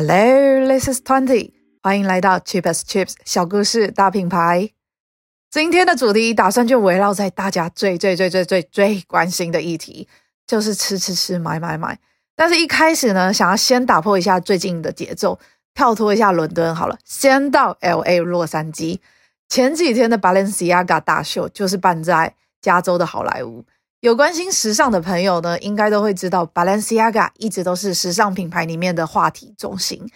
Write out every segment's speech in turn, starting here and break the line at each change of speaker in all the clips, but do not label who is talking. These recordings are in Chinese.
Hello, this is Twenty，欢迎来到 Cheap as Chips 小故事大品牌。今天的主题打算就围绕在大家最最最最最最关心的议题，就是吃吃吃、买买买。但是，一开始呢，想要先打破一下最近的节奏，跳脱一下伦敦好了，先到 LA 洛杉矶。前几天的 Balenciaga 大秀就是办在加州的好莱坞。有关心时尚的朋友呢，应该都会知道，Balenciaga 一直都是时尚品牌里面的话题中心。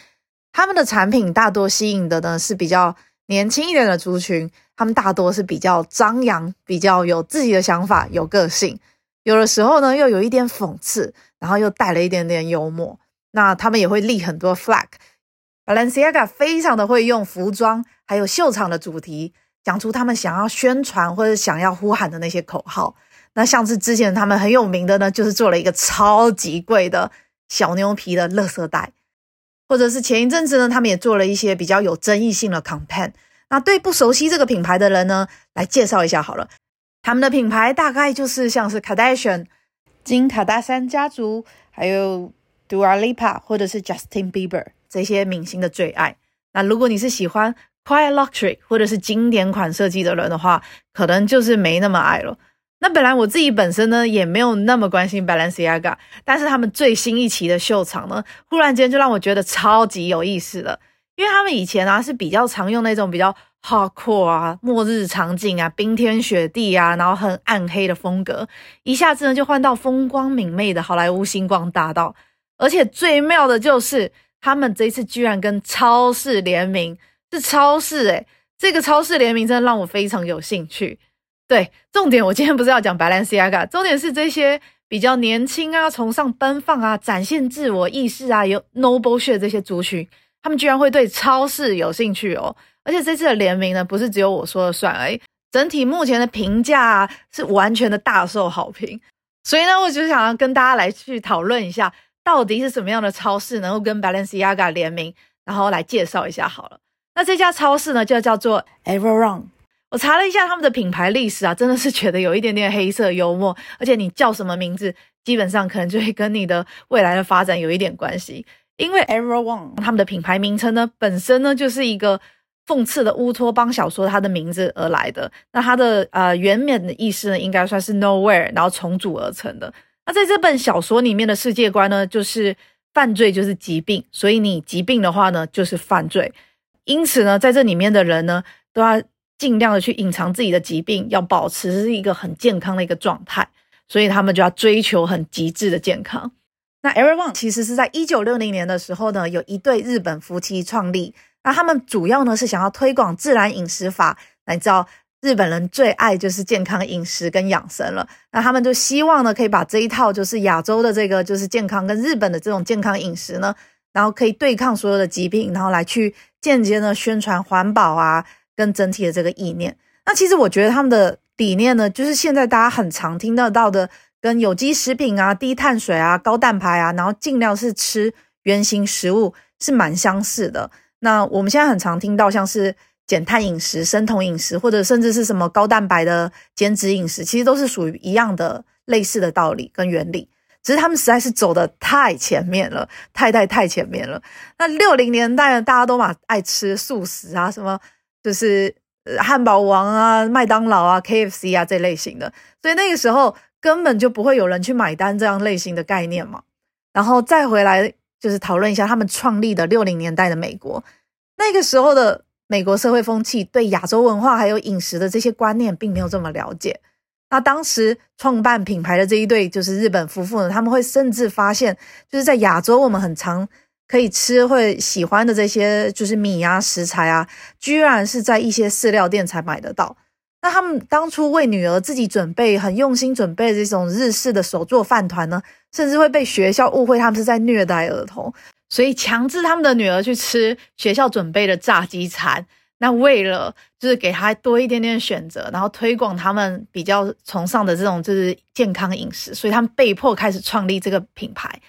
他们的产品大多吸引的呢是比较年轻一点的族群，他们大多是比较张扬、比较有自己的想法、有个性，有的时候呢又有一点讽刺，然后又带了一点点幽默。那他们也会立很多 flag。Balenciaga 非常的会用服装还有秀场的主题，讲出他们想要宣传或者想要呼喊的那些口号。那像是之前他们很有名的呢，就是做了一个超级贵的小牛皮的垃圾袋，或者是前一阵子呢，他们也做了一些比较有争议性的 campaign。那对不熟悉这个品牌的人呢，来介绍一下好了，他们的品牌大概就是像是 Kardashian 金卡戴珊家族，还有 Dua Lipa 或者是 Justin Bieber 这些明星的最爱。那如果你是喜欢 Quiet Luxury 或者是经典款设计的人的话，可能就是没那么爱了。那本来我自己本身呢也没有那么关心 Balenciaga，但是他们最新一期的秀场呢，忽然间就让我觉得超级有意思了，因为他们以前啊是比较常用那种比较 hardcore 啊、末日场景啊、冰天雪地啊，然后很暗黑的风格，一下子呢就换到风光明媚的好莱坞星光大道，而且最妙的就是他们这次居然跟超市联名，是超市诶，这个超市联名真的让我非常有兴趣。对，重点我今天不是要讲 Balenciaga，重点是这些比较年轻啊、崇尚奔放啊、展现自我意识啊、有 noble shit 这些族群，他们居然会对超市有兴趣哦！而且这次的联名呢，不是只有我说了算而已，整体目前的评价啊是完全的大受好评。所以呢，我就想要跟大家来去讨论一下，到底是什么样的超市能够跟 Balenciaga 联名，然后来介绍一下好了。那这家超市呢，就叫做 Ever Run。我查了一下他们的品牌历史啊，真的是觉得有一点点黑色幽默，而且你叫什么名字，基本上可能就会跟你的未来的发展有一点关系。因为 Everyone 他们的品牌名称呢，本身呢就是一个讽刺的乌托邦小说它的名字而来的。那它的呃原本的意思呢，应该算是 Nowhere，然后重组而成的。那在这本小说里面的世界观呢，就是犯罪就是疾病，所以你疾病的话呢，就是犯罪。因此呢，在这里面的人呢，都要。尽量的去隐藏自己的疾病，要保持是一个很健康的一个状态，所以他们就要追求很极致的健康。那 Everyone 其实是在一九六零年的时候呢，有一对日本夫妻创立，那他们主要呢是想要推广自然饮食法。那你知道日本人最爱就是健康饮食跟养生了，那他们就希望呢可以把这一套就是亚洲的这个就是健康跟日本的这种健康饮食呢，然后可以对抗所有的疾病，然后来去间接的宣传环保啊。跟整体的这个意念，那其实我觉得他们的理念呢，就是现在大家很常听得到的，跟有机食品啊、低碳水啊、高蛋白啊，然后尽量是吃原型食物，是蛮相似的。那我们现在很常听到像是减碳饮食、生酮饮食，或者甚至是什么高蛋白的减脂饮食，其实都是属于一样的类似的道理跟原理，只是他们实在是走得太前面了，太太太前面了。那六零年代呢，大家都嘛爱吃素食啊，什么。就是汉堡王啊、麦当劳啊、KFC 啊这类型的，所以那个时候根本就不会有人去买单这样类型的概念嘛。然后再回来就是讨论一下他们创立的六零年代的美国，那个时候的美国社会风气对亚洲文化还有饮食的这些观念并没有这么了解。那当时创办品牌的这一对就是日本夫妇呢，他们会甚至发现，就是在亚洲我们很常。可以吃会喜欢的这些就是米啊食材啊，居然是在一些饲料店才买得到。那他们当初为女儿自己准备很用心准备的这种日式的手做饭团呢，甚至会被学校误会他们是在虐待儿童，所以强制他们的女儿去吃学校准备的炸鸡餐。那为了就是给他多一点点选择，然后推广他们比较崇尚的这种就是健康饮食，所以他们被迫开始创立这个品牌。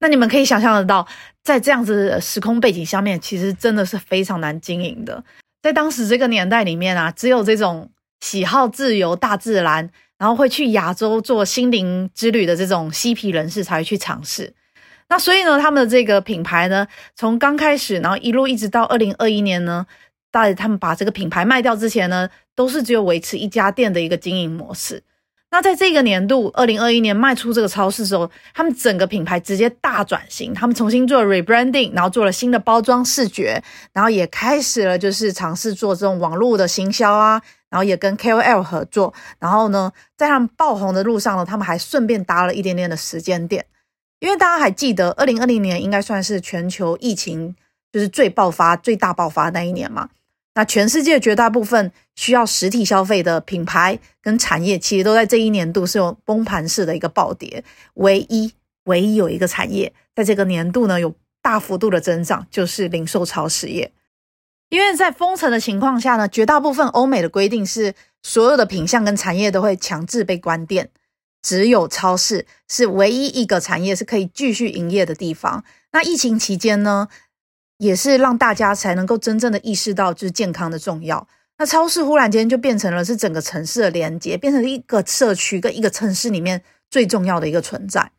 那你们可以想象得到，在这样子的时空背景下面，其实真的是非常难经营的。在当时这个年代里面啊，只有这种喜好自由、大自然，然后会去亚洲做心灵之旅的这种嬉皮人士才会去尝试。那所以呢，他们的这个品牌呢，从刚开始，然后一路一直到二零二一年呢，在他们把这个品牌卖掉之前呢，都是只有维持一家店的一个经营模式。那在这个年度，二零二一年卖出这个超市之后，他们整个品牌直接大转型，他们重新做了 rebranding，然后做了新的包装视觉，然后也开始了就是尝试做这种网络的行销啊，然后也跟 KOL 合作，然后呢，在他们爆红的路上呢，他们还顺便搭了一点点的时间点，因为大家还记得，二零二零年应该算是全球疫情就是最爆发、最大爆发那一年嘛。那全世界绝大部分需要实体消费的品牌跟产业，其实都在这一年度是有崩盘式的一个暴跌。唯一唯一有一个产业在这个年度呢有大幅度的增长，就是零售超市业。因为在封城的情况下呢，绝大部分欧美的规定是所有的品项跟产业都会强制被关店，只有超市是唯一一个产业是可以继续营业的地方。那疫情期间呢，也是让大家才能够真正的意识到就是健康的重要。那超市忽然间就变成了是整个城市的连接，变成一个社区跟一个城市里面最重要的一个存在。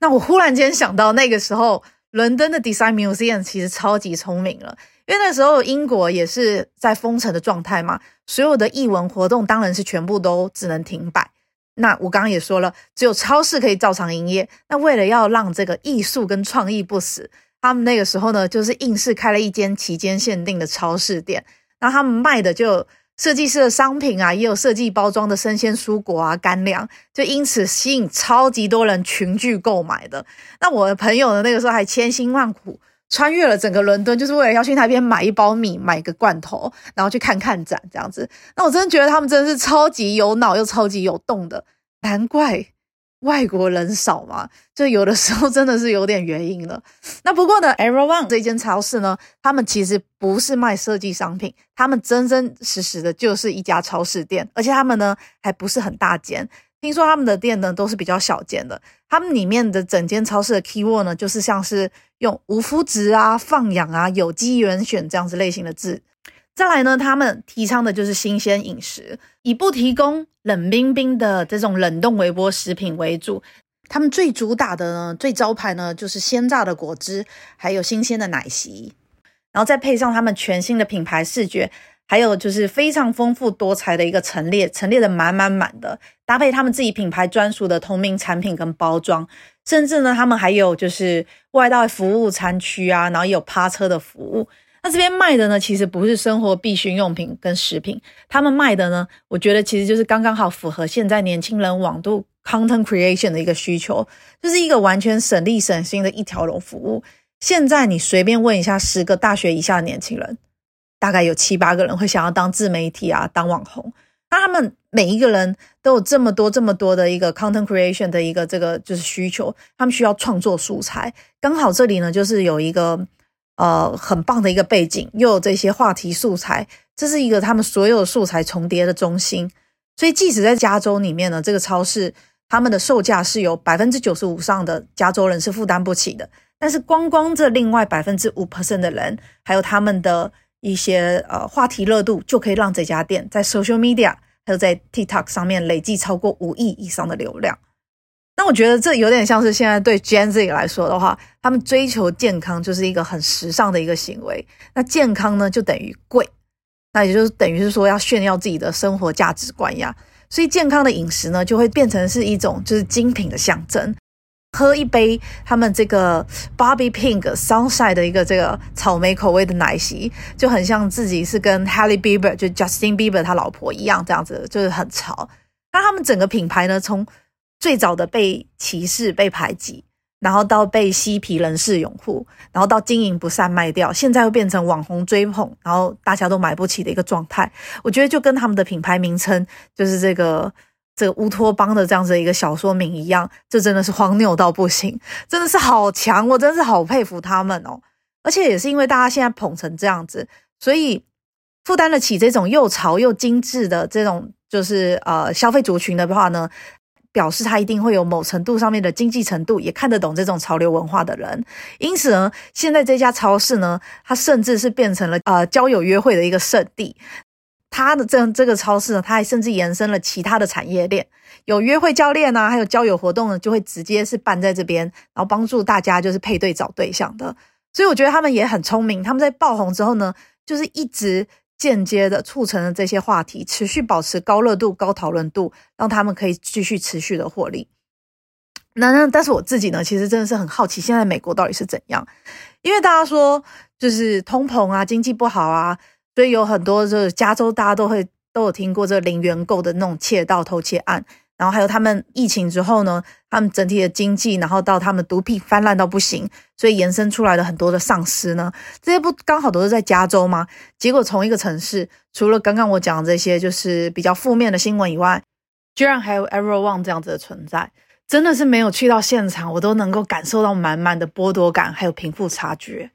那我忽然间想到，那个时候伦敦的 Design Museum 其实超级聪明了，因为那时候英国也是在封城的状态嘛，所有的艺文活动当然是全部都只能停摆。那我刚刚也说了，只有超市可以照常营业。那为了要让这个艺术跟创意不死。他们那个时候呢，就是硬是开了一间期间限定的超市店，然后他们卖的就有设计师的商品啊，也有设计包装的生鲜蔬果啊、干粮，就因此吸引超级多人群聚购买的。那我的朋友呢，那个时候还千辛万苦穿越了整个伦敦，就是为了要去那边买一包米、买个罐头，然后去看看展这样子。那我真的觉得他们真的是超级有脑又超级有动的，难怪。外国人少嘛，就有的时候真的是有点原因了。那不过呢，Erewhon 这间超市呢，他们其实不是卖设计商品，他们真真实实的就是一家超市店，而且他们呢还不是很大间。听说他们的店呢都是比较小间的，他们里面的整间超市的 keyword 呢，就是像是用无麸质啊、放养啊、有机原选这样子类型的字。再来呢，他们提倡的就是新鲜饮食，以不提供冷冰冰的这种冷冻微波食品为主。他们最主打的呢，最招牌呢，就是鲜榨的果汁，还有新鲜的奶昔，然后再配上他们全新的品牌视觉，还有就是非常丰富多彩的一个陈列，陈列的满满满的，搭配他们自己品牌专属的同名产品跟包装，甚至呢，他们还有就是外带服务餐区啊，然后也有趴车的服务。那这边卖的呢，其实不是生活必需用品跟食品，他们卖的呢，我觉得其实就是刚刚好符合现在年轻人网度 content creation 的一个需求，就是一个完全省力省心的一条龙服务。现在你随便问一下十个大学以下的年轻人，大概有七八个人会想要当自媒体啊，当网红。那他们每一个人都有这么多这么多的一个 content creation 的一个这个就是需求，他们需要创作素材，刚好这里呢就是有一个。呃，很棒的一个背景，又有这些话题素材，这是一个他们所有素材重叠的中心。所以，即使在加州里面呢，这个超市他们的售价是有百分之九十五以上的加州人是负担不起的。但是，光光这另外百分之五 percent 的人，还有他们的一些呃话题热度，就可以让这家店在 social media 还有在 TikTok 上面累计超过五亿以上的流量。那我觉得这有点像是现在对 Gen Z 来说的话，他们追求健康就是一个很时尚的一个行为。那健康呢，就等于贵，那也就是等于是说要炫耀自己的生活价值观呀。所以健康的饮食呢，就会变成是一种就是精品的象征。喝一杯他们这个 Bobby Pink Sunshine 的一个这个草莓口味的奶昔，就很像自己是跟 Halle Bieber 就 Justin Bieber 他老婆一样，这样子就是很潮。那他们整个品牌呢，从最早的被歧视、被排挤，然后到被嬉皮人士拥护，然后到经营不善卖掉，现在又变成网红追捧，然后大家都买不起的一个状态。我觉得就跟他们的品牌名称，就是这个这个乌托邦的这样子一个小说名一样，这真的是荒谬到不行，真的是好强，我真的是好佩服他们哦。而且也是因为大家现在捧成这样子，所以负担得起这种又潮又精致的这种就是呃消费族群的话呢，表示他一定会有某程度上面的经济程度，也看得懂这种潮流文化的人。因此呢，现在这家超市呢，它甚至是变成了呃交友约会的一个圣地。他的这这个超市呢，它还甚至延伸了其他的产业链，有约会教练啊，还有交友活动呢，就会直接是办在这边，然后帮助大家就是配对找对象的。所以我觉得他们也很聪明，他们在爆红之后呢，就是一直间接的促成了这些话题，持续保持高热度、高讨论度，让他们可以继续持续的获利。那那但是我自己呢，其实真的是很好奇，现在美国到底是怎样？因为大家说就是通膨啊，经济不好啊。所以有很多就是加州，大家都会都有听过这零元购的那种窃盗偷窃案，然后还有他们疫情之后呢，他们整体的经济，然后到他们毒品泛滥到不行，所以延伸出来的很多的丧尸呢，这些不刚好都是在加州吗？结果从一个城市，除了刚刚我讲的这些就是比较负面的新闻以外，居然还有 Error One 这样子的存在，真的是没有去到现场，我都能够感受到满满的剥夺感，还有贫富差距。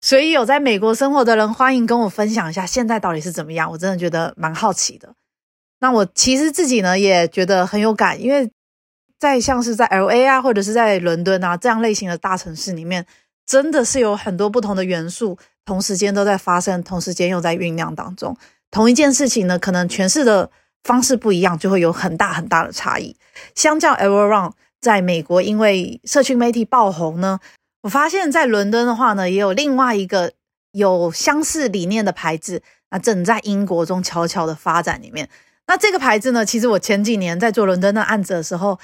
所以有在美国生活的人，欢迎跟我分享一下现在到底是怎么样。我真的觉得蛮好奇的。那我其实自己呢也觉得很有感，因为在像是在 LA 啊，或者是在伦敦啊这样类型的大城市里面，真的是有很多不同的元素同时间都在发生，同时间又在酝酿当中。同一件事情呢，可能诠释的方式不一样，就会有很大很大的差异。相较 Error One 在美国因为社群媒体爆红呢。我发现，在伦敦的话呢，也有另外一个有相似理念的牌子，那正在英国中悄悄的发展里面。那这个牌子呢，其实我前几年在做伦敦的案子的时候，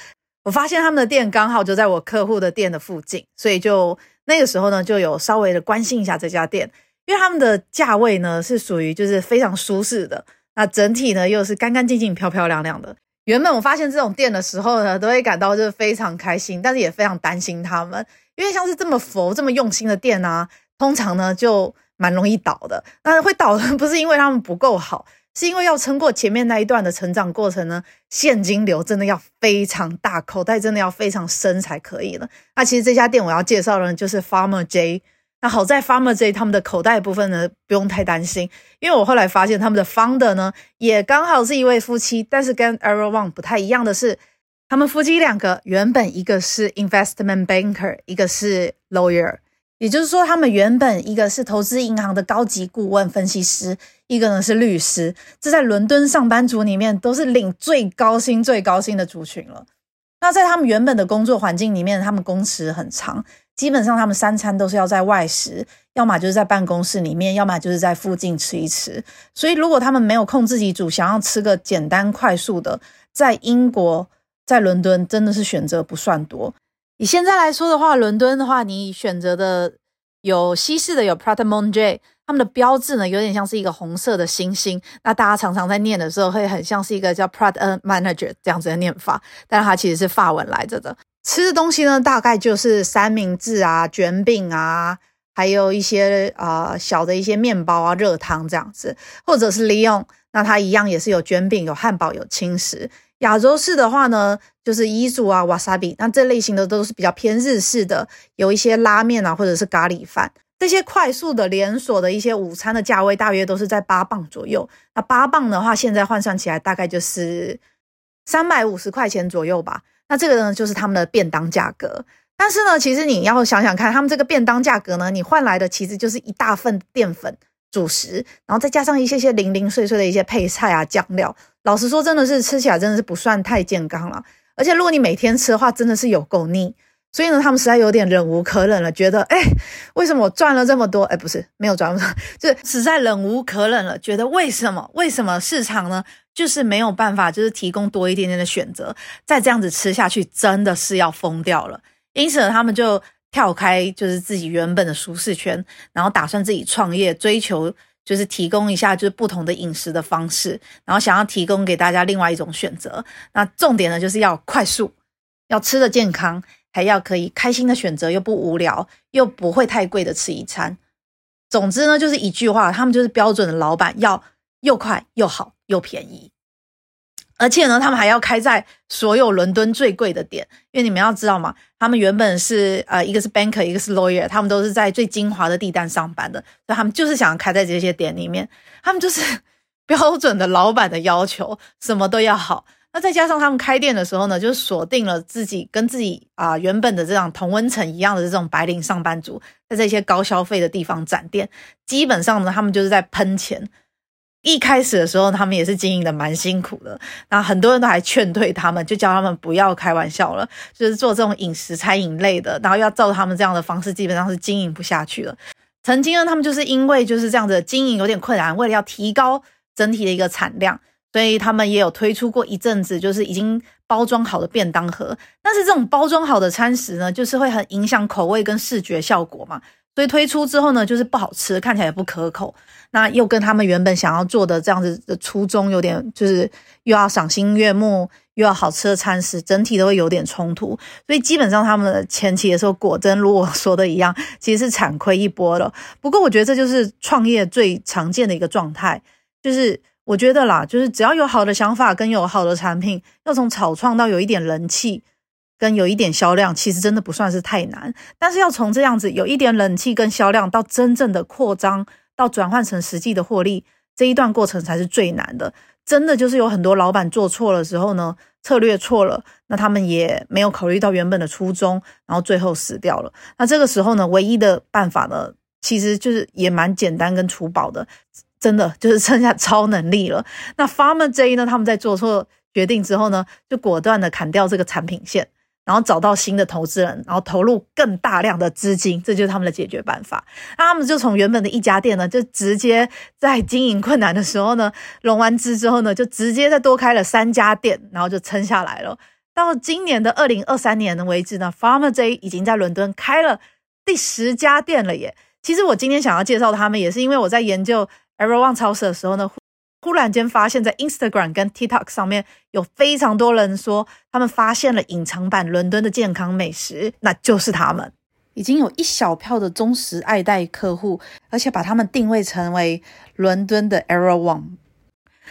我发现他们的店刚好就在我客户的店的附近，所以就那个时候呢，就有稍微的关心一下这家店，因为他们的价位呢是属于就是非常舒适的，那整体呢又是干干净净、漂漂亮亮的。原本我发现这种店的时候呢，都会感到就是非常开心，但是也非常担心他们。因为像是这么佛、这么用心的店啊，通常呢就蛮容易倒的。那会倒的不是因为他们不够好，是因为要撑过前面那一段的成长过程呢，现金流真的要非常大，口袋真的要非常深才可以了。那其实这家店我要介绍的呢，就是 Farmer J。那好在 Farmer J 他们的口袋部分呢，不用太担心，因为我后来发现他们的 founder 呢，也刚好是一位夫妻，但是跟 Error One 不太一样的是。他们夫妻两个原本一个是 investment banker，一个是 lawyer，也就是说，他们原本一个是投资银行的高级顾问分析师，一个呢是律师。这在伦敦上班族里面都是领最高薪、最高薪的族群了。那在他们原本的工作环境里面，他们工时很长，基本上他们三餐都是要在外食，要么就是在办公室里面，要么就是在附近吃一吃。所以，如果他们没有空自己煮，想要吃个简单快速的，在英国。在伦敦真的是选择不算多。以现在来说的话，伦敦的话，你选择的有西式的，有 Pret A Manger，他们的标志呢有点像是一个红色的星星。那大家常常在念的时候，会很像是一个叫 p r a t a Manager 这样子的念法，但是它其实是法文来着的。吃的东西呢，大概就是三明治啊、卷饼啊，还有一些啊、呃、小的一些面包啊、热汤这样子，或者是利用，那它一样也是有卷饼、有汉堡、有轻食。亚洲式的话呢，就是伊ซุ啊、瓦萨比，那这类型的都是比较偏日式的，有一些拉面啊，或者是咖喱饭，这些快速的连锁的一些午餐的价位大约都是在八磅左右。那八磅的话，现在换算起来大概就是三百五十块钱左右吧。那这个呢，就是他们的便当价格。但是呢，其实你要想想看，他们这个便当价格呢，你换来的其实就是一大份淀粉。主食，然后再加上一些些零零碎碎的一些配菜啊、酱料。老实说，真的是吃起来真的是不算太健康了。而且如果你每天吃的话，真的是有够腻。所以呢，他们实在有点忍无可忍了，觉得哎，为什么我赚了这么多？哎，不是没有赚，就是实在忍无可忍了，觉得为什么？为什么市场呢？就是没有办法，就是提供多一点点的选择。再这样子吃下去，真的是要疯掉了。因此呢，他们就。跳开就是自己原本的舒适圈，然后打算自己创业，追求就是提供一下就是不同的饮食的方式，然后想要提供给大家另外一种选择。那重点呢，就是要快速，要吃得健康，还要可以开心的选择，又不无聊，又不会太贵的吃一餐。总之呢，就是一句话，他们就是标准的老板，要又快又好又便宜。而且呢，他们还要开在所有伦敦最贵的店，因为你们要知道嘛，他们原本是呃，一个是 banker，一个是 lawyer，他们都是在最精华的地段上班的，所以他们就是想要开在这些店里面，他们就是标准的老板的要求，什么都要好。那再加上他们开店的时候呢，就锁定了自己跟自己啊、原本的这样同温层一样的这种白领上班族，在这些高消费的地方展店，基本上呢，他们就是在喷钱。一开始的时候，他们也是经营的蛮辛苦的，那很多人都还劝退他们，就叫他们不要开玩笑了，就是做这种饮食餐饮类的，然后要照他们这样的方式，基本上是经营不下去了。曾经呢，他们就是因为就是这样的经营有点困难，为了要提高整体的一个产量，所以他们也有推出过一阵子，就是已经包装好的便当盒。但是这种包装好的餐食呢，就是会很影响口味跟视觉效果嘛。所以推出之后呢，就是不好吃，看起来也不可口。那又跟他们原本想要做的这样子的初衷有点，就是又要赏心悦目，又要好吃的餐食，整体都会有点冲突。所以基本上他们前期的时候，果真如我说的一样，其实是惨亏一波了。不过我觉得这就是创业最常见的一个状态，就是我觉得啦，就是只要有好的想法跟有好的产品，要从草创到有一点人气。跟有一点销量，其实真的不算是太难，但是要从这样子有一点冷气跟销量到真正的扩张，到转换成实际的获利，这一段过程才是最难的。真的就是有很多老板做错了时候呢，策略错了，那他们也没有考虑到原本的初衷，然后最后死掉了。那这个时候呢，唯一的办法呢，其实就是也蛮简单跟粗暴的，真的就是剩下超能力了。那 Farmer J 呢，他们在做错决定之后呢，就果断的砍掉这个产品线。然后找到新的投资人，然后投入更大量的资金，这就是他们的解决办法。那他们就从原本的一家店呢，就直接在经营困难的时候呢，融完资之后呢，就直接再多开了三家店，然后就撑下来了。到今年的二零二三年的为止呢，Farmer J 已经在伦敦开了第十家店了耶。其实我今天想要介绍他们，也是因为我在研究 Erewhon 超市的时候呢。忽然间发现，在 Instagram 跟 TikTok 上面有非常多人说，他们发现了隐藏版伦敦的健康美食，那就是他们。已经有一小票的忠实爱戴客户，而且把他们定位成为伦敦的 Era One。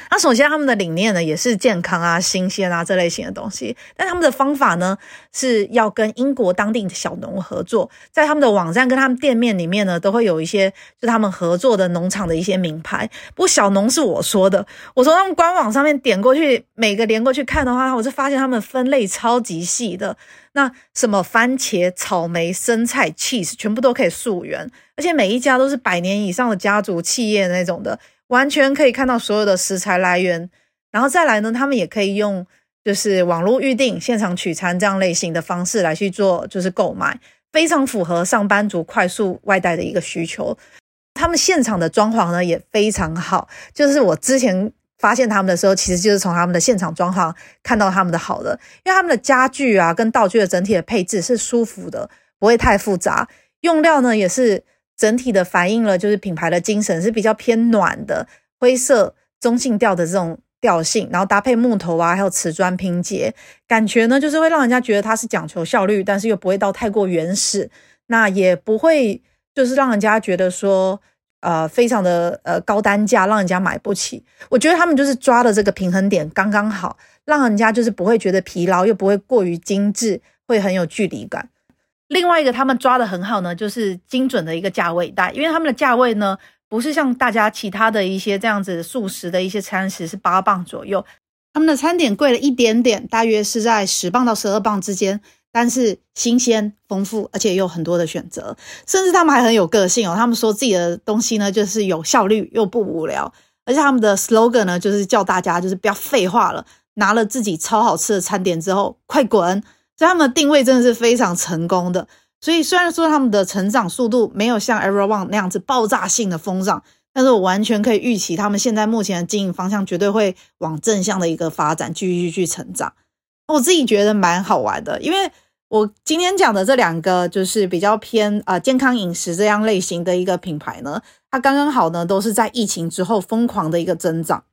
那首先他们的理念呢，也是健康啊、新鲜啊这类型的东西，但他们的方法呢，是要跟英国当地的小农合作，在他们的网站跟他们店面里面呢，都会有一些就他们合作的农场的一些名牌。不过小农是我说的，我从他们官网上面点过去，每个连过去看的话，我就发现他们分类超级细的。那什么番茄、草莓、生菜、cheese，全部都可以溯源，而且每一家都是百年以上的家族企业那种的。完全可以看到所有的食材来源，然后再来呢，他们也可以用就是网络预订、现场取餐这样类型的方式来去做，就是购买，非常符合上班族快速外带的一个需求。他们现场的装潢呢也非常好，就是我之前发现他们的时候，其实就是从他们的现场装潢看到他们的好的，因为他们的家具啊跟道具的整体的配置是舒服的，不会太复杂，用料呢也是。整体的反映了就是品牌的精神是比较偏暖的灰色中性调的这种调性，然后搭配木头啊还有瓷砖拼接，感觉呢就是会让人家觉得它是讲求效率，但是又不会到太过原始，那也不会就是让人家觉得说呃非常的呃高单价，让人家买不起。我觉得他们就是抓的这个平衡点刚刚好，让人家就是不会觉得疲劳，又不会过于精致，会很有距离感。另外一个他们抓的很好呢，就是精准的一个价位带，因为他们的价位呢，不是像大家其他的一些这样子素食的一些餐食是八磅左右，他们的餐点贵了一点点，大约是在十磅到十二磅之间，但是新鲜丰富，而且也有很多的选择，甚至他们还很有个性哦，他们说自己的东西呢，就是有效率又不无聊，而且他们的 slogan 呢，就是叫大家就是不要废话了，拿了自己超好吃的餐点之后，快滚。所以他们的定位真的是非常成功的。所以虽然说他们的成长速度没有像 Everyone 那样子爆炸性的疯涨，但是我完全可以预期他们现在目前的经营方向绝对会往正向的一个发展，继续去成长。我自己觉得蛮好玩的，因为我今天讲的这两个就是比较偏啊、健康饮食这样类型的一个品牌呢，它刚刚好呢都是在疫情之后疯狂的一个增长。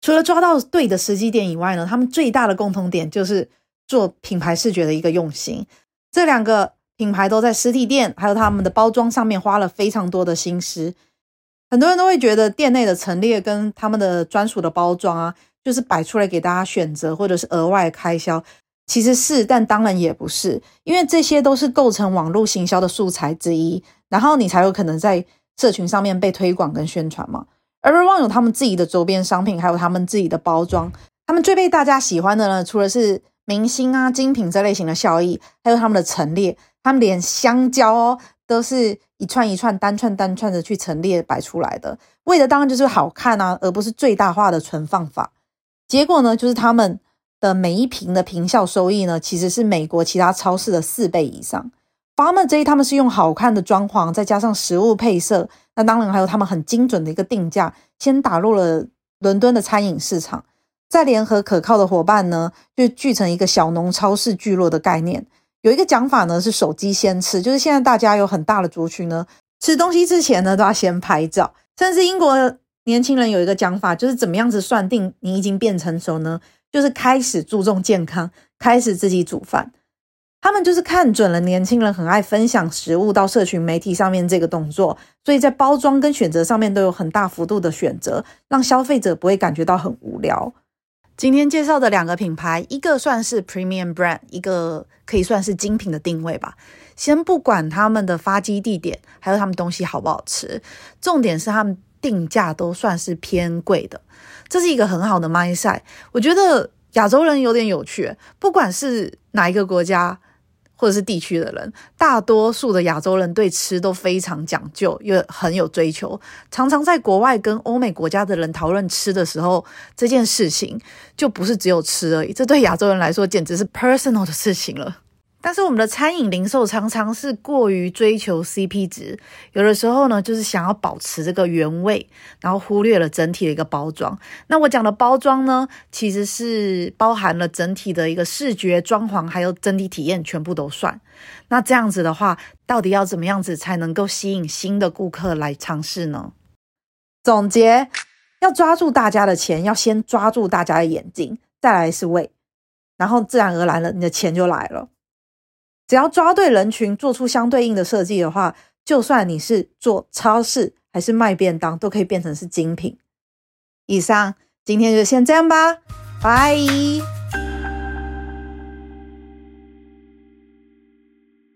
除了抓到对的时机点以外呢，他们最大的共同点就是。做品牌视觉的一个用心，这两个品牌都在实体店还有他们的包装上面花了非常多的心思。很多人都会觉得店内的陈列跟他们的专属的包装啊，就是摆出来给大家选择或者是额外开销，其实是，但当然也不是，因为这些都是构成网络行销的素材之一，然后你才有可能在社群上面被推广跟宣传嘛。Erewhon 有他们自己的周边商品，还有他们自己的包装，他们最被大家喜欢的呢，除了是明星啊，精品这类型的效益，还有他们的陈列，他们连香蕉哦都是一串一串、单串单串的去陈列摆出来的，为的当然就是好看啊，而不是最大化的存放法。结果呢，就是他们的每一瓶的坪效收益呢，其实是美国其他超市的四倍以上。Farmer J 他们是用好看的装潢，再加上食物配色，那当然还有他们很精准的一个定价，先打入了伦敦的餐饮市场。再联合可靠的伙伴呢，就聚成一个小农超市聚落的概念。有一个讲法呢，是手机先吃，就是现在大家有很大的族群呢，吃东西之前呢都要先拍照。甚至英国年轻人有一个讲法，就是怎么样子算定你已经变成熟呢？就是开始注重健康，开始自己煮饭。他们就是看准了年轻人很爱分享食物到社群媒体上面这个动作，所以在包装跟选择上面都有很大幅度的选择，让消费者不会感觉到很无聊。今天介绍的两个品牌，一个算是 premium brand，一个可以算是精品的定位吧。先不管他们的发基地点，还有他们东西好不好吃，重点是他们定价都算是偏贵的，这是一个很好的 mindset。我觉得亚洲人有点有趣，不管是哪一个国家。或者是地区的人，大多数的亚洲人对吃都非常讲究，又很有追求。常常在国外跟欧美国家的人讨论吃的时候，这件事情就不是只有吃而已，这对亚洲人来说简直是 personal 的事情了。但是我们的餐饮零售常常是过于追求 CP 值，有的时候呢，就是想要保持这个原味，然后忽略了整体的一个包装。那我讲的包装呢，其实是包含了整体的一个视觉装潢，还有整体体验全部都算。那这样子的话，到底要怎么样子才能够吸引新的顾客来尝试呢？总结，要抓住大家的钱，要先抓住大家的眼睛，再来是胃，然后自然而然了，你的钱就来了。只要抓对人群，做出相对应的设计的话，就算你是做超市还是卖便当，都可以变成是精品。以上，今天就先这样吧，拜。